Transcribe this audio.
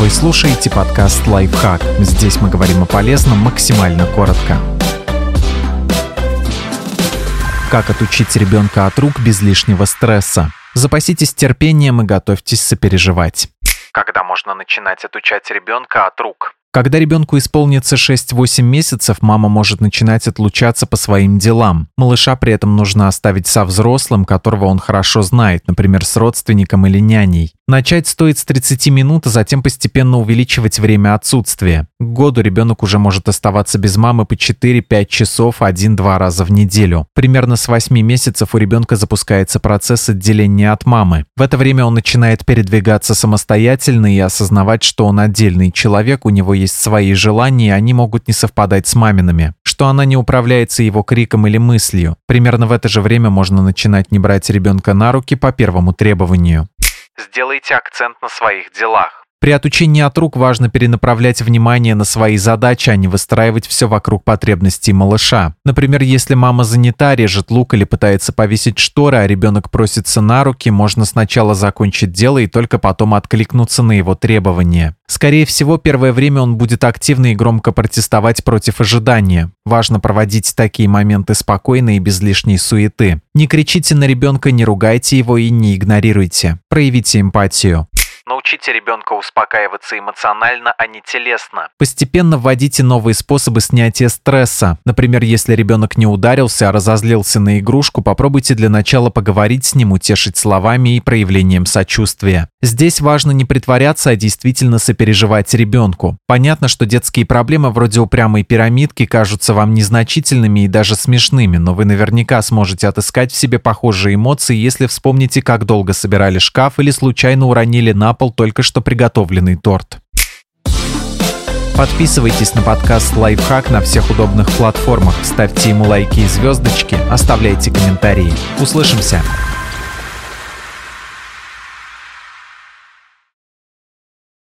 Вы слушаете подкаст «Лайфхак». Здесь мы говорим о полезном максимально коротко. Как отучить ребенка от рук без лишнего стресса? Запаситесь терпением и готовьтесь сопереживать. Когда можно начинать отучать ребенка от рук? Когда ребенку исполнится 6-8 месяцев, мама может начинать отлучаться по своим делам. Малыша при этом нужно оставить со взрослым, которого он хорошо знает, например, с родственником или няней. Начать стоит с 30 минут, а затем постепенно увеличивать время отсутствия. К году ребенок уже может оставаться без мамы по 4-5 часов 1-2 раза в неделю. Примерно с 8 месяцев у ребенка запускается процесс отделения от мамы. В это время он начинает передвигаться самостоятельно и осознавать, что он отдельный человек, у него есть свои желания, и они могут не совпадать с мамиными. Что она не управляется его криком или мыслью. Примерно в это же время можно начинать не брать ребенка на руки по первому требованию. Сделайте акцент на своих делах. При отучении от рук важно перенаправлять внимание на свои задачи, а не выстраивать все вокруг потребностей малыша. Например, если мама занята, режет лук или пытается повесить шторы, а ребенок просится на руки, можно сначала закончить дело и только потом откликнуться на его требования. Скорее всего, первое время он будет активно и громко протестовать против ожидания. Важно проводить такие моменты спокойно и без лишней суеты. Не кричите на ребенка, не ругайте его и не игнорируйте. Проявите эмпатию. Научите ребенка успокаиваться эмоционально, а не телесно. Постепенно вводите новые способы снятия стресса. Например, если ребенок не ударился, а разозлился на игрушку, попробуйте для начала поговорить с ним, утешить словами и проявлением сочувствия. Здесь важно не притворяться, а действительно сопереживать ребенку. Понятно, что детские проблемы вроде упрямой пирамидки кажутся вам незначительными и даже смешными, но вы наверняка сможете отыскать в себе похожие эмоции, если вспомните, как долго собирали шкаф или случайно уронили на пол только что приготовленный торт. Подписывайтесь на подкаст «Лайфхак» на всех удобных платформах, ставьте ему лайки и звездочки, оставляйте комментарии. Услышимся!